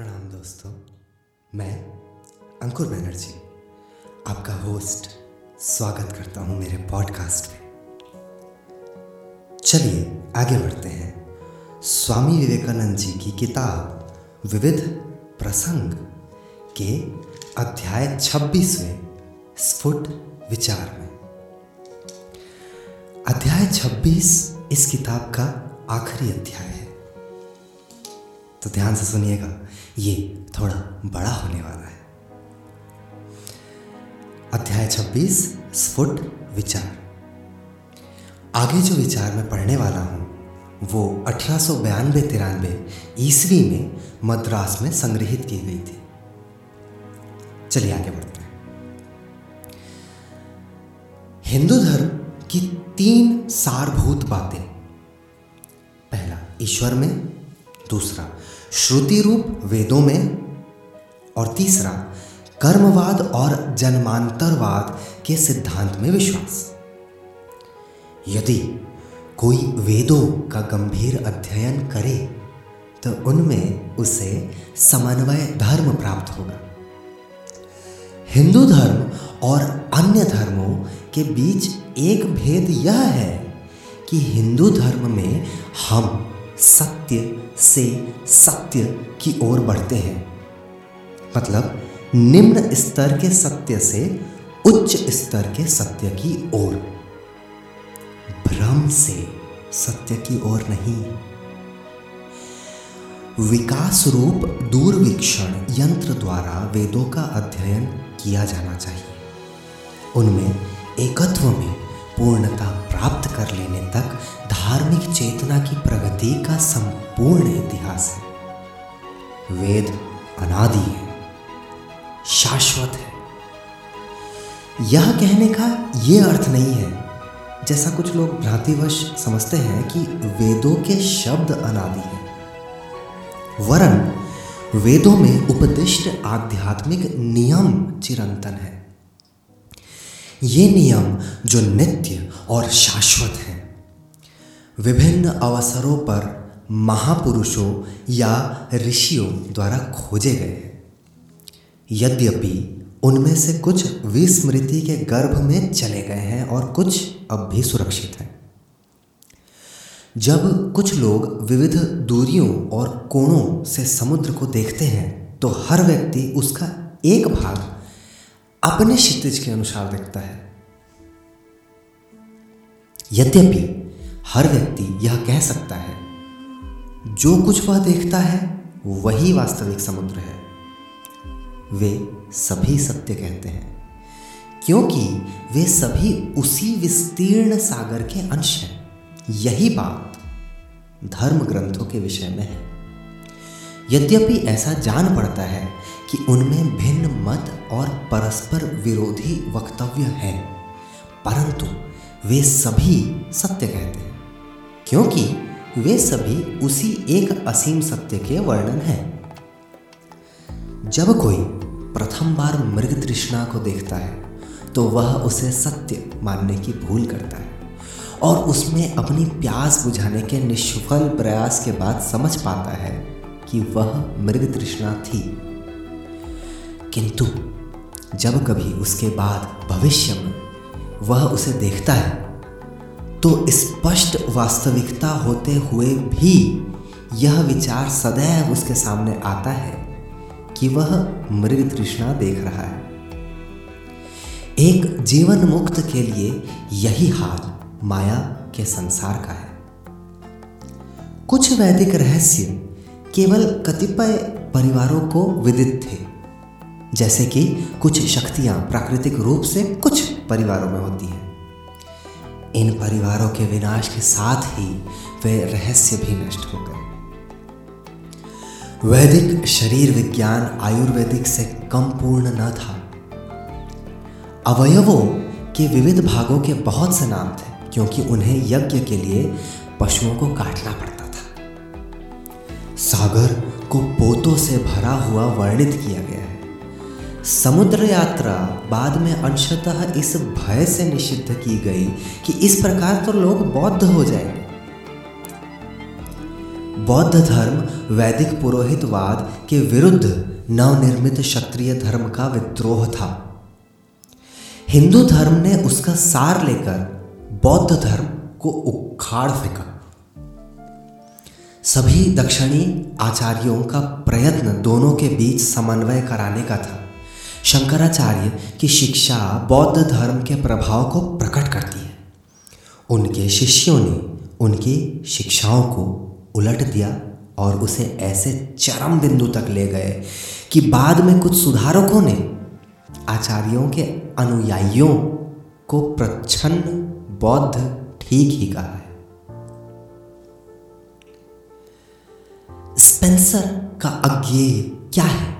प्रणाम दोस्तों, मैं अंकुर बैनर्जी, आपका होस्ट स्वागत करता हूँ मेरे पॉडकास्ट में चलिए आगे बढ़ते हैं। स्वामी विवेकानंद जी की किताब, विविध प्रसंग के अध्याय 26वें स्फुट विचार में। अध्याय 26 इस किताब का आखिरी अध्याय है। तो ध्यान से सुनिएगा, ये थोड़ा बड़ा होने वाला है। अध्याय 26 स्फुट विचार। आगे जो विचार मैं पढ़ने वाला हूँ, वो अठारह सौ बयानबे तिरानवे ईस्वी में मद्रास में संग्रहित की गई थी। चलिए आगे बढ़ते हैं। हिंदू धर्म की तीन सारभूत बातें। पहला, ईश्वर में, दूसरा श्रुति रूप वेदों में, और तीसरा, कर्मवाद और जन्मांतरवाद के सिद्धांत में विश्वास। यदि कोई वेदों का गंभीर अध्ययन करे तो उनमें उसे समन्वय धर्म प्राप्त होगा। हिंदू धर्म और अन्य धर्मों के बीच एक भेद यह है कि हिंदू धर्म में हम सत्य से सत्य की ओर बढ़ते हैं। मतलब निम्न स्तर के सत्य से उच्च स्तर के सत्य की ओर। भ्रम से सत्य की ओर नहीं। विकास रूप दूरवीक्षण यंत्र द्वारा वेदों का अध्ययन किया जाना चाहिए। उनमें एकत्व में पूर्णता प्राप्त कर लेने तक धार्मिक चेतना की प्रगति का संपूर्ण इतिहास है। वेद अनादि है, शाश्वत है। यह कहने का यह अर्थ नहीं है, जैसा कुछ लोग भ्रांतिवश समझते हैं कि वेदों के शब्द अनादि हैं। वरन, वेदों में उपदिष्ट आध्यात्मिक नियम चिरंतन है। ये नियम जो नित्य और शाश्वत हैं। विभिन्न अवसरों पर महापुरुषों या ऋषियों द्वारा खोजे गए हैं। यद्यपि उनमें से कुछ विस्मृति के गर्भ में चले गए हैं और कुछ अब भी सुरक्षित हैं। जब कुछ लोग विविध दूरियों और कोणों से समुद्र को देखते हैं तो हर व्यक्ति उसका एक भाग अपने क्षितिज के अनुसार देखता है। यद्यपि हर व्यक्ति यह कह सकता है। जो कुछ वह देखता है, वही वास्तविक समुद्र है। वे सभी सत्य कहते हैं, क्योंकि वे सभी उसी विस्तीर्ण सागर के अंश हैं। यही बात धर्म ग्रंथों के विषय में है। यद्यपि ऐसा जान पड़ता है कि उनमें भिन्न मत और परस्पर विरोधी वक्तव्य हैं, परंतु वे सभी सत्य कहते हैं। क्योंकि वे सभी उसी एक असीम सत्य के वर्णन हैं। जब कोई प्रथम बार मृग तृष्णा को देखता है तो वह उसे सत्य मानने की भूल करता है और उसमें अपनी प्यास बुझाने के निष्फल प्रयास के बाद समझ पाता है कि वह मृग तृष्णा थी। किंतु जब कभी उसके बाद भविष्य में वह उसे देखता है तो स्पष्ट वास्तविकता होते हुए भी यह विचार सदैव उसके सामने आता है कि वह मृग तृष्णा देख रहा है। एक जीवन मुक्त के लिए यही हाल माया के संसार का है। कुछ वैदिक रहस्य केवल कतिपय परिवारों को विदित थे, जैसे कि कुछ शक्तियाँ प्राकृतिक रूप से कुछ परिवारों में होती हैं। इन परिवारों के विनाश के साथ ही वे रहस्य भी नष्ट हो गए। वैदिक शरीर विज्ञान आयुर्वेदिक से कम पूर्ण न था। अवयवों के विविध भागों के बहुत से नाम थे, क्योंकि उन्हें यज्ञ के लिए पशुओं को काटना पड़ता था। सागर को पोतों से भरा हुआ वर्णित किया गया समुद्र यात्रा बाद में अंशतः इस भय से निषिद्ध की गई कि इस प्रकार तो लोग बौद्ध हो जाएँगे बौद्ध धर्म वैदिक पुरोहितवाद के विरुद्ध नवनिर्मित क्षत्रिय धर्म का विद्रोह था। हिंदू धर्म ने उसका सार लेकर बौद्ध धर्म को उखाड़ फेंका। सभी दक्षिणी आचार्यों का प्रयत्न दोनों के बीच समन्वय कराने का था। शंकराचार्य की शिक्षा बौद्ध धर्म के प्रभाव को प्रकट करती है। उनके शिष्यों ने उनकी शिक्षाओं को उलट दिया और उसे ऐसे चरम बिंदु तक ले गए कि बाद में कुछ सुधारकों ने आचार्यों के अनुयायियों को प्रच्छन्न बौद्ध ठीक ही कहा है। स्पेंसर का अज्ञेय क्या है?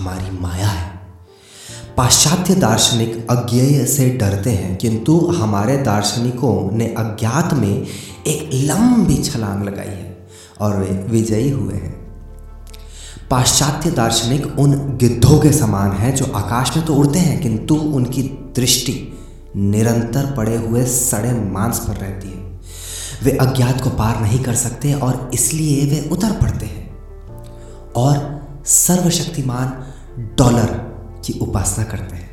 हमारी माया है। पाश्चात्य दार्शनिक अज्ञेय से डरते हैं, किंतु हमारे दार्शनिकों ने अज्ञात में एक लंबी छलांग लगाई है और वे विजयी हुए हैं। पाश्चात्य दार्शनिक उन गिद्धों के समान हैं जो आकाश में तो उड़ते हैं, किंतु उनकी दृष्टि निरंतर पड़े हुए सड़े मांस पर रहती है। वे अज्ञात को पार नहीं कर सकते और इसलिए वे उतर पड़ते हैं। और सर्वशक्तिमान डॉलर की उपासना करते हैं।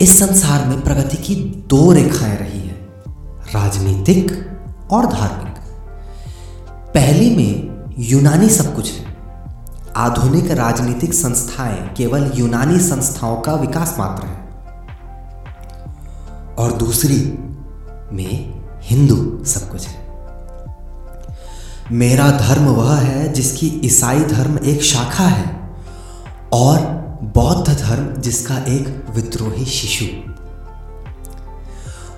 इस संसार में प्रगति की दो रेखाएँ रही है, राजनीतिक और धार्मिक। पहली में यूनानी सब कुछ है। आधुनिक राजनीतिक संस्थाएँ केवल यूनानी संस्थाओं का विकास मात्र है। और दूसरी में हिंदू सब कुछ है। मेरा धर्म वह है जिसकी ईसाई धर्म एक शाखा है। और बौद्ध धर्म जिसका एक विद्रोही शिशु।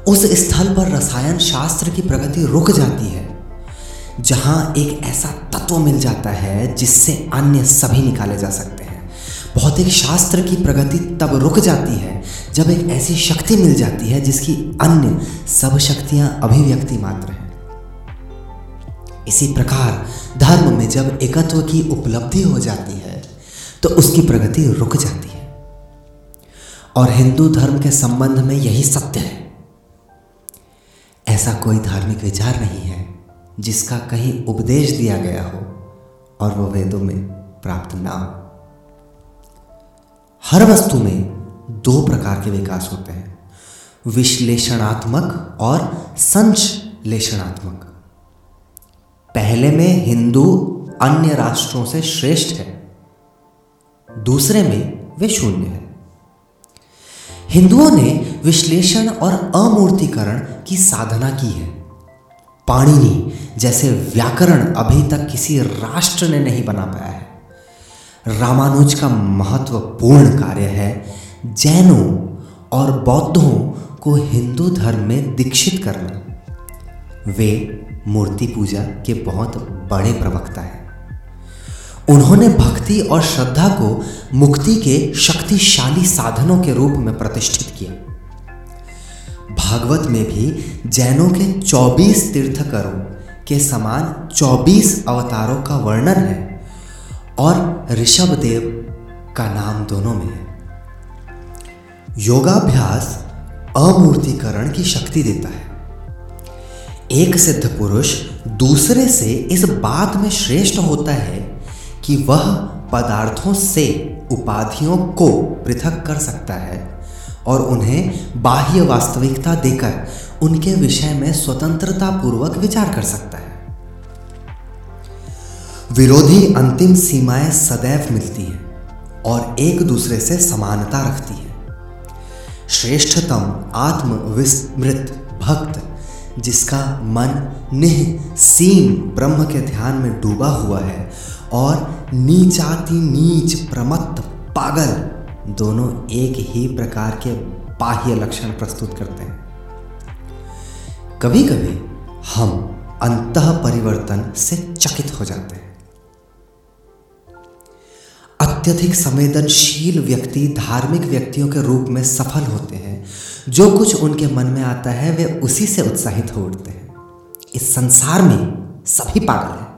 उस स्थल पर रसायन शास्त्र की प्रगति रुक जाती है, जहाँ एक ऐसा तत्व मिल जाता है जिससे अन्य सभी निकाले जा सकते हैं। भौतिक शास्त्र की प्रगति तब रुक जाती है, जब एक ऐसी शक्ति मिल जाती है जिसकी अन्य सब शक्तियाँ अभिव्यक्ति मात्र हैं। इसी प्रकार धर्म में जब एकत्व की उपलब्धि हो जाती है तो उसकी प्रगति रुक जाती है। और हिंदू धर्म के संबंध में यही सत्य है। ऐसा कोई धार्मिक विचार नहीं है, जिसका कहीं उपदेश दिया गया हो और वह वेदों में प्राप्त ना हो। हर वस्तु में दो प्रकार के विकास होते हैं, विश्लेषणात्मक और संश्लेषणात्मक। पहले में हिंदू अन्य राष्ट्रों से श्रेष्ठ है दूसरे में वे शून्य है। हिंदुओं ने विश्लेषण और अमूर्तिकरण की साधना की है। पाणिनि जैसे व्याकरण अभी तक किसी राष्ट्र ने नहीं बना पाया है। रामानुज का महत्वपूर्ण कार्य है जैनों और बौद्धों को हिंदू धर्म में दीक्षित करना। वे मूर्ति पूजा के बहुत बड़े प्रवक्ता हैं। उन्होंने भक्ति और श्रद्धा को मुक्ति के शक्तिशाली साधनों के रूप में प्रतिष्ठित किया। भागवत में भी जैनों के 24 तीर्थकरों के समान 24 अवतारों का वर्णन है और ऋषभ देव का नाम दोनों में है। योगाभ्यास अमूर्तिकरण की शक्ति देता है। एक सिद्ध पुरुष दूसरे से इस बात में श्रेष्ठ होता है कि वह पदार्थों से उपाधियों को पृथक कर सकता है और उन्हें बाह्य वास्तविकता देकर उनके विषय में स्वतंत्रता पूर्वक विचार कर सकता है। विरोधी अंतिम सीमाएँ सदैव मिलती हैं और एक दूसरे से समानता रखती है। श्रेष्ठतम आत्म विस्मृत भक्त जिसका मन निह सीम ब्रह्म के ध्यान में डूबा हुआ है और नीचाति नीच प्रमत्त पागल दोनों एक ही प्रकार के बाह्य लक्षण प्रस्तुत करते हैं। कभी कभी हम अंत परिवर्तन से चकित हो जाते हैं। अत्यधिक संवेदनशील व्यक्ति धार्मिक व्यक्तियों के रूप में सफल होते हैं जो कुछ उनके मन में आता है, वे उसी से उत्साहित हो उठते हैं। इस संसार में सभी पागल हैं।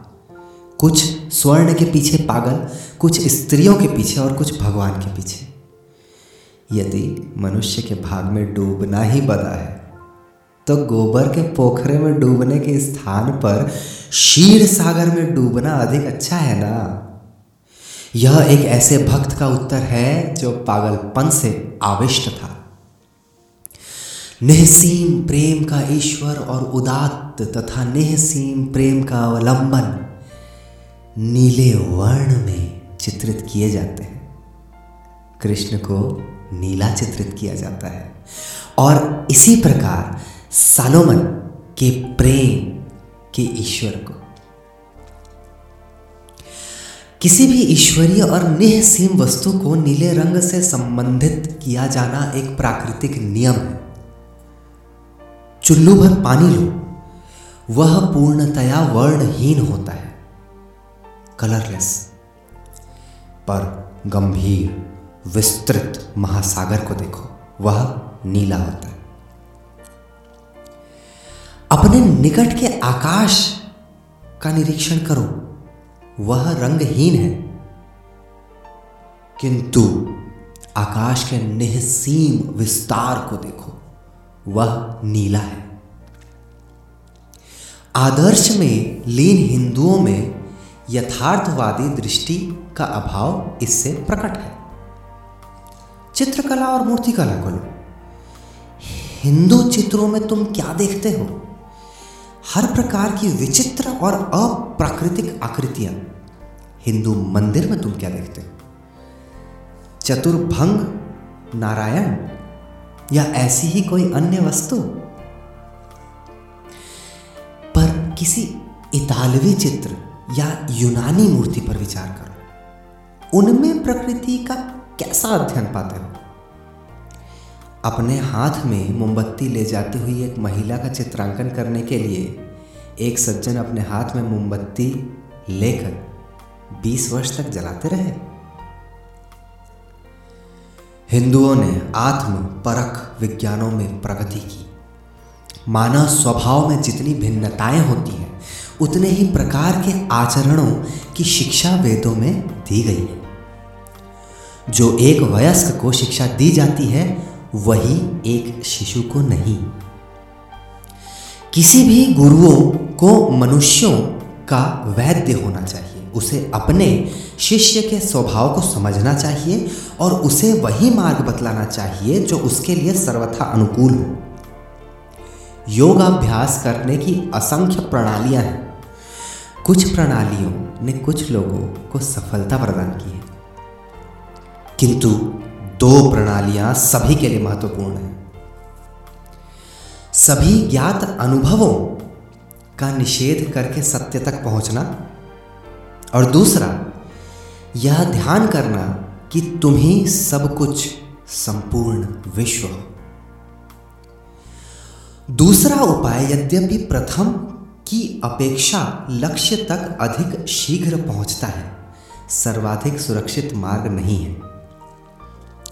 कुछ स्वर्ण के पीछे पागल, कुछ स्त्रियों के पीछे और कुछ भगवान के पीछे। यदि मनुष्य के भाग में डूबना ही बदा है तो गोबर के पोखरे में डूबने के स्थान पर शीर सागर में डूबना अधिक अच्छा है ना? यह एक ऐसे भक्त का उत्तर है, जो पागलपन से आविष्ट था। निहसीम प्रेम का ईश्वर और उदात्त तथा निहसीम प्रेम का अवलंबन नीले वर्ण में चित्रित किए जाते हैं। कृष्ण को नीला चित्रित किया जाता है। और इसी प्रकार सालोमन के प्रेम के ईश्वर को। किसी भी ईश्वरीय और निहसीम वस्तु को नीले रंग से संबंधित किया जाना एक प्राकृतिक नियम है। चुल्लू भर पानी लो। वह पूर्णतया वर्णहीन होता है। कलरलेस पर गंभीर, विस्तृत महासागर को देखो। वह नीला होता है। अपने निकट के आकाश का निरीक्षण करो। वह रंगहीन है। किंतु आकाश के निहसीम विस्तार को देखो। वह नीला है। आदर्श में लीन हिंदुओं में यथार्थवादी दृष्टि का अभाव इससे प्रकट है। चित्रकला और मूर्तिकला को लो। हिंदू चित्रों में तुम क्या देखते हो? हर प्रकार की विचित्र और अप्राकृतिक आकृतियाँ। हिंदू मंदिर में तुम क्या देखते हो? चतुर्भंग, नारायण या ऐसी ही कोई अन्य वस्तु? पर किसी इतालवी चित्र या यूनानी मूर्ति पर विचार करो। उनमें प्रकृति का कैसा अध्ययन पाते हो? अपने हाथ में मोमबत्ती ले जाती हुई एक महिला का चित्रांकन करने के लिए एक सज्जन अपने हाथ में मोमबत्ती लेकर 20 वर्ष तक जलाते रहे। हिंदुओं ने आत्म परख विज्ञानों में प्रगति की। मानव स्वभाव में जितनी भिन्नताएँ होती हैं, उतने ही प्रकार के आचरणों की शिक्षा वेदों में दी गई है। जो एक वयस्क को शिक्षा दी जाती है, वही एक शिशु को नहीं। किसी भी गुरुओं को मनुष्यों का वैद्य होना चाहिए। उसे अपने शिष्य के स्वभाव को समझना चाहिए और उसे वही मार्ग बतलाना चाहिए जो उसके लिए सर्वथा अनुकूल हो। योगाभ्यास करने की असंख्य प्रणालियाँ हैं। कुछ प्रणालियों ने कुछ लोगों को सफलता प्रदान की है। किंतु दो प्रणालियाँ सभी के लिए महत्वपूर्ण हैं। सभी ज्ञात अनुभवों का निषेध करके सत्य तक पहुँचना और दूसरा, यह ध्यान करना कि तुम ही सब कुछ संपूर्ण विश्व दूसरा उपाय यद्यपि प्रथम की अपेक्षा लक्ष्य तक अधिक शीघ्र पहुँचता है, सर्वाधिक सुरक्षित मार्ग नहीं है।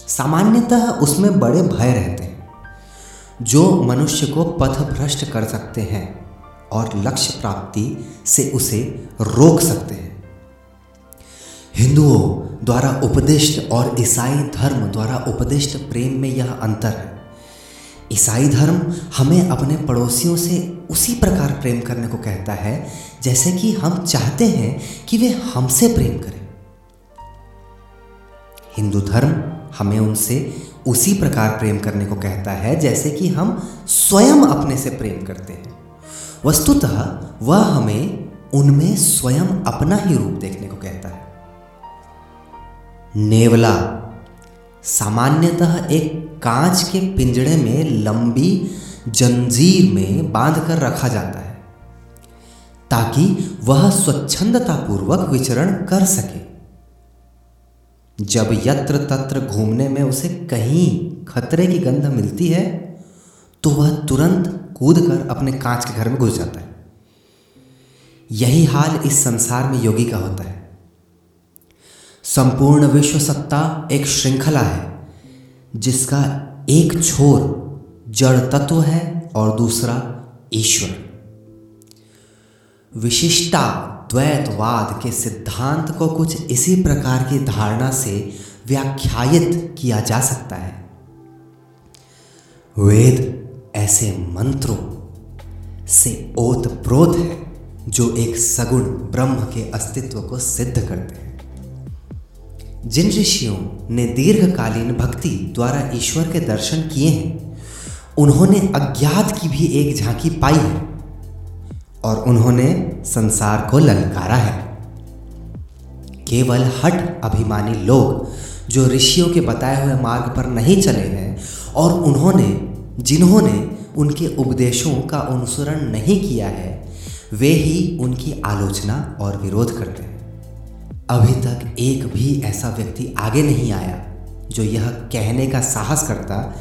सामान्यतः उसमें बड़े भय रहते हैं, जो मनुष्य को पथ भ्रष्ट कर सकते हैं और लक्ष्य प्राप्ति से उसे रोक सकते हैं। हिंदुओं द्वारा उपदिष्ट और ईसाई धर्म द्वारा उपदिष्ट प्रेम में यह अंतर है। ईसाई धर्म हमें अपने पड़ोसियों से उसी प्रकार प्रेम करने को कहता है, जैसे कि हम चाहते हैं कि वे हमसे प्रेम करें। हिंदू धर्म हमें उनसे उसी प्रकार प्रेम करने को कहता है, जैसे कि हम स्वयं अपने से प्रेम करते हैं। वस्तुतः वह हमें उनमें स्वयं अपना ही रूप देखने को कहता है। नेवला। सामान्यतः एक कांच के पिंजड़े में लंबी जंजीर में बांधकर रखा जाता है, ताकि वह स्वच्छंदतापूर्वक विचरण कर सके। जब यत्र तत्र घूमने में उसे कहीं खतरे की गंध मिलती है तो वह तुरंत कूद कर अपने कांच के घर में घुस जाता है। यही हाल इस संसार में योगी का होता है। संपूर्ण विश्व सत्ता एक श्रृंखला है, जिसका एक छोर जड़ तत्व है और दूसरा ईश्वर। विशिष्टा द्वैतवाद के सिद्धांत को कुछ इसी प्रकार की धारणा से व्याख्यायित किया जा सकता है। वेद ऐसे मंत्रों से ओत प्रोत है, जो एक सगुण ब्रह्म के अस्तित्व को सिद्ध करते हैं। जिन ऋषियों ने दीर्घकालीन भक्ति द्वारा ईश्वर के दर्शन किए हैं, उन्होंने अज्ञात की भी एक झांकी पाई है और उन्होंने संसार को ललकारा है। केवल हट अभिमानी लोग जो ऋषियों के बताए हुए मार्ग पर नहीं चले हैं और उन्होंने, जिन्होंने उनके उपदेशों का अनुसरण नहीं किया है, वे ही उनकी आलोचना और विरोध करते हैं। अभी तक एक भी ऐसा व्यक्ति आगे नहीं आया जो यह कहने का साहस करता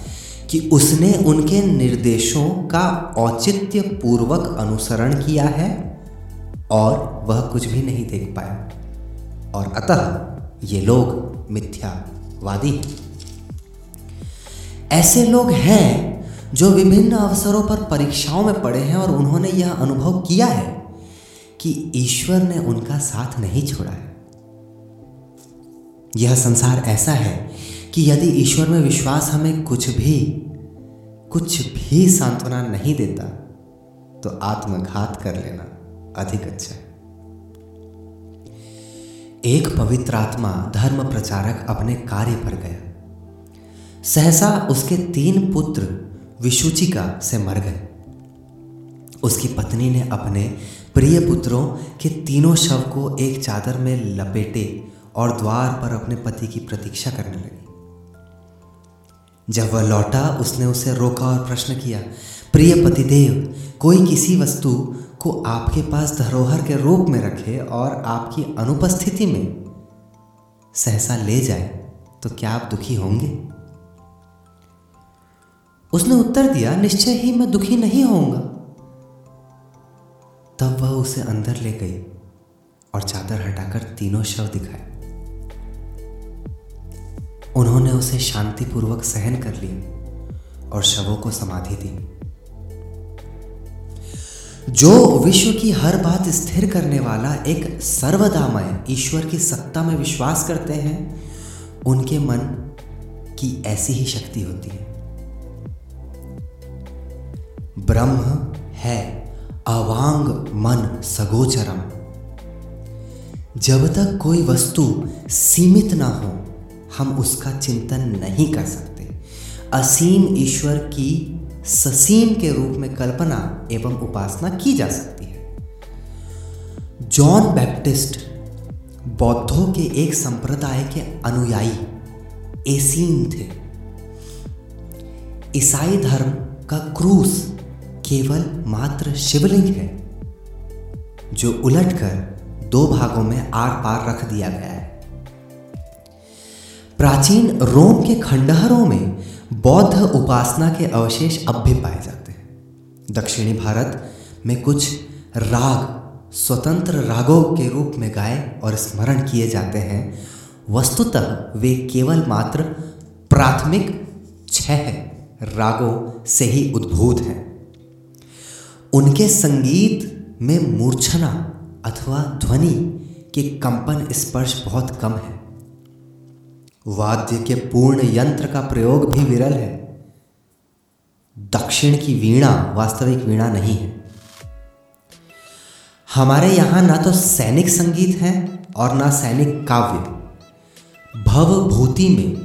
कि उसने उनके निर्देशों का औचित्य पूर्वक अनुसरण किया है और वह कुछ भी नहीं देख पाया। और अतः ये लोग मिथ्यावादी हैं। ऐसे लोग हैं जो विभिन्न अवसरों पर परीक्षाओं में पड़े हैं और उन्होंने यह अनुभव किया है कि ईश्वर ने उनका साथ नहीं छोड़ा है। यह संसार ऐसा है कि यदि ईश्वर में विश्वास हमें कुछ भी कुछ भी सांत्वना नहीं देता तो आत्मघात कर लेना अधिक अच्छा है। एक पवित्र आत्मा धर्म प्रचारक अपने कार्य पर गया। सहसा उसके तीन पुत्र विशुचिका से मर गए। उसकी पत्नी ने अपने प्रिय पुत्रों के तीनों शव को एक चादर में लपेटे और द्वार पर अपने पति की प्रतीक्षा करने लगी। जब वह लौटा, उसने उसे रोका और प्रश्न किया, प्रिय पतिदेव, कोई किसी वस्तु को आपके पास धरोहर के रूप में रखे और आपकी अनुपस्थिति में सहसा ले जाए तो क्या आप दुखी होंगे? उसने उत्तर दिया, निश्चय ही मैं दुखी नहीं होऊँगा। तब वह उसे अंदर ले गई और चादर हटाकर तीनों शव दिखाए। उन्होंने उसे शांतिपूर्वक सहन कर लिया और शवों को समाधि दी। जो विश्व की हर बात स्थिर करने वाला एक सर्वदामय ईश्वर की सत्ता में विश्वास करते हैं, उनके मन की ऐसी ही शक्ति होती है। ब्रह्म है अवांग मन सगोचरम। जब तक कोई वस्तु सीमित ना हो हम उसका चिंतन नहीं कर सकते। असीम ईश्वर की ससीम के रूप में कल्पना एवं उपासना की जा सकती है। जॉन बैप्टिस्ट बौद्धों के एक संप्रदाय के अनुयायी एसीन थे। ईसाई धर्म का क्रूस केवल मात्र शिवलिंग है, जो उलटकर दो भागों में आर पार रख दिया गया है। प्राचीन रोम के खंडहरों में बौद्ध उपासना के अवशेष अब भी पाए जाते हैं। दक्षिणी भारत में कुछ राग, स्वतंत्र रागों के रूप में गाए और स्मरण किए जाते हैं। वस्तुतः वे केवल मात्र प्राथमिक छह रागों से ही उद्भूत हैं। उनके संगीत में मूर्छना अथवा ध्वनि के कंपन स्पर्श बहुत कम है। वाद्य के पूर्ण यंत्र का प्रयोग भी विरल है। दक्षिण की वीणा वास्तविक वीणा नहीं है। हमारे यहाँ ना तो सैनिक संगीत है और ना सैनिक काव्य। भवभूति में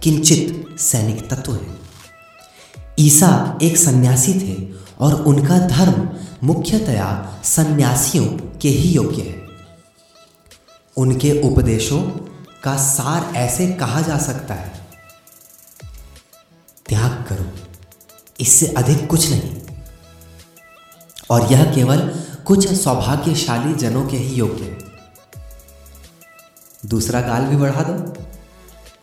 किंचित सैनिक तत्व है। ईसा एक सन्यासी थे और उनका धर्म मुख्यतया सन्यासियों के ही योग्य है। उनके उपदेशों का सार ऐसे कहा जा सकता है। त्याग करो। इससे अधिक कुछ नहीं। और यह केवल कुछ सौभाग्यशाली जनों के ही योग्य है। दूसरा गाल भी बढ़ा दो।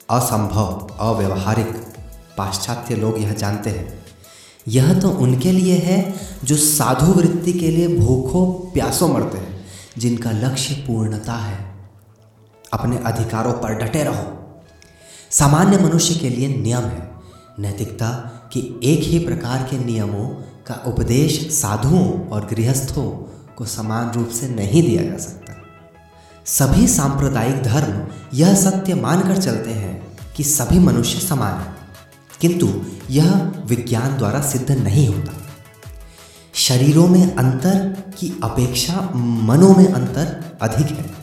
असंभव, अव्यवहारिक, पाश्चात्य लोग यह जानते हैं। यह तो उनके लिए है जो साधु वृत्ति के लिए भूखों प्यासों मरते हैं, जिनका लक्ष्य पूर्णता है। अपने अधिकारों पर डटे रहो। सामान्य मनुष्य के लिए नियम है नैतिकता कि एक ही प्रकार के नियमों का उपदेश साधुओं और गृहस्थों को समान रूप से नहीं दिया जा सकता। सभी सांप्रदायिक धर्म यह सत्य मानकर चलते हैं कि सभी मनुष्य समान हैं, किंतु यह विज्ञान द्वारा सिद्ध नहीं होता। शरीरों में अंतर की अपेक्षा मनों में अंतर अधिक है।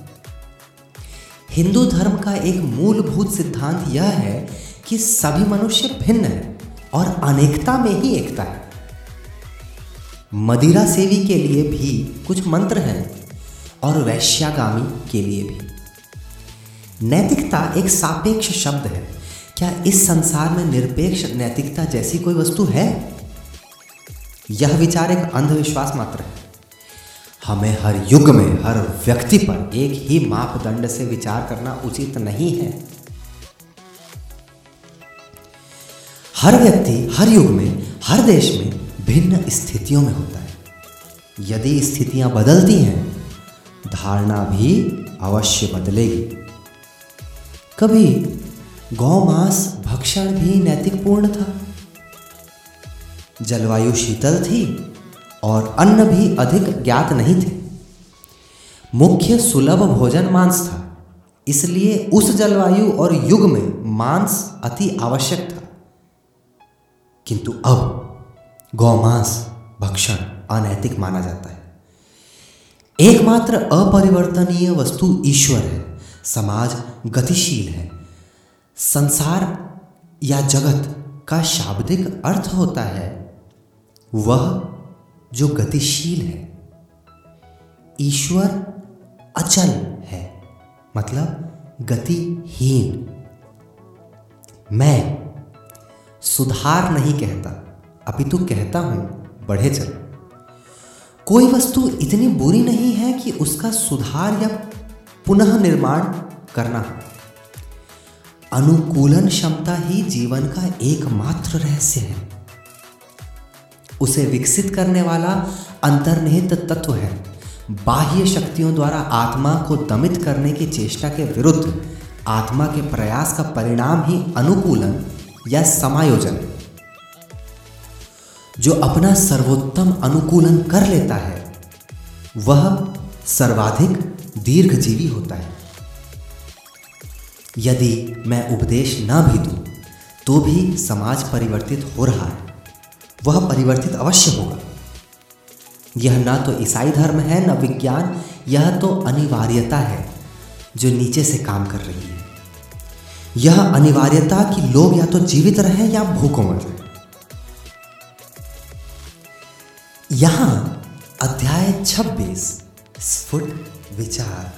हिंदू धर्म का एक मूलभूत सिद्धांत यह है कि सभी मनुष्य भिन्न है और अनेकता में ही एकता है। मदिरा सेवी के लिए भी कुछ मंत्र हैं और वैश्यागामी के लिए भी। नैतिकता एक सापेक्ष शब्द है। क्या इस संसार में निरपेक्ष नैतिकता जैसी कोई वस्तु है? यह विचार एक अंधविश्वास मात्र है। हमें हर युग में हर व्यक्ति पर एक ही मापदंड से विचार करना उचित नहीं है। हर व्यक्ति हर युग में, हर देश में भिन्न स्थितियों में होता है। यदि स्थितियाँ बदलती हैं, धारणा भी अवश्य बदलेगी। कभी गौमांस भक्षण भी नैतिकपूर्ण था। जलवायु शीतल थी और अन्न भी अधिक ज्ञात नहीं थे। मुख्य सुलभ भोजन मांस था, इसलिए उस जलवायु और युग में मांस अति आवश्यक था। किंतु अब गौमांस, भक्षण, अनैतिक माना जाता है। एकमात्र अपरिवर्तनीय वस्तु ईश्वर है, समाज गतिशील है। संसार या जगत का शाब्दिक अर्थ होता है, वह जो गतिशील है। ईश्वर अचल है मतलब गतिहीन। मैं सुधार नहीं कहता अभी अपितु कहता हूँ, बढ़े चल। कोई वस्तु इतनी बुरी नहीं है कि उसका सुधार या पुनः निर्माण करना अनुकूलन क्षमता ही जीवन का एकमात्र रहस्य है। उसे विकसित करने वाला अंतर्निहित तत्व है। बाह्य शक्तियों द्वारा आत्मा को दमित करने की चेष्टा के विरुद्ध आत्मा के प्रयास का परिणाम ही अनुकूलन या समायोजन। जो अपना सर्वोत्तम अनुकूलन कर लेता है, वह सर्वाधिक दीर्घजीवी होता है। यदि मैं उपदेश ना भी दूँ तो भी समाज परिवर्तित हो रहा है। वह परिवर्तित अवश्य होगा। यह ना तो ईसाई धर्म है, न विज्ञान, यह तो अनिवार्यता है जो नीचे से काम कर रही है। यह अनिवार्यता कि लोग या तो जीवित रहें या भूखों मर रहे यहाँ अध्याय 26 स्फुट विचार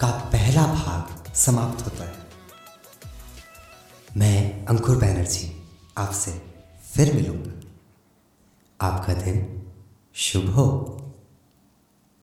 का पहला भाग समाप्त होता है। मैं अंकुर बैनर्जी आपसे फिर मिलूँगा। आपका दिन शुभ हो।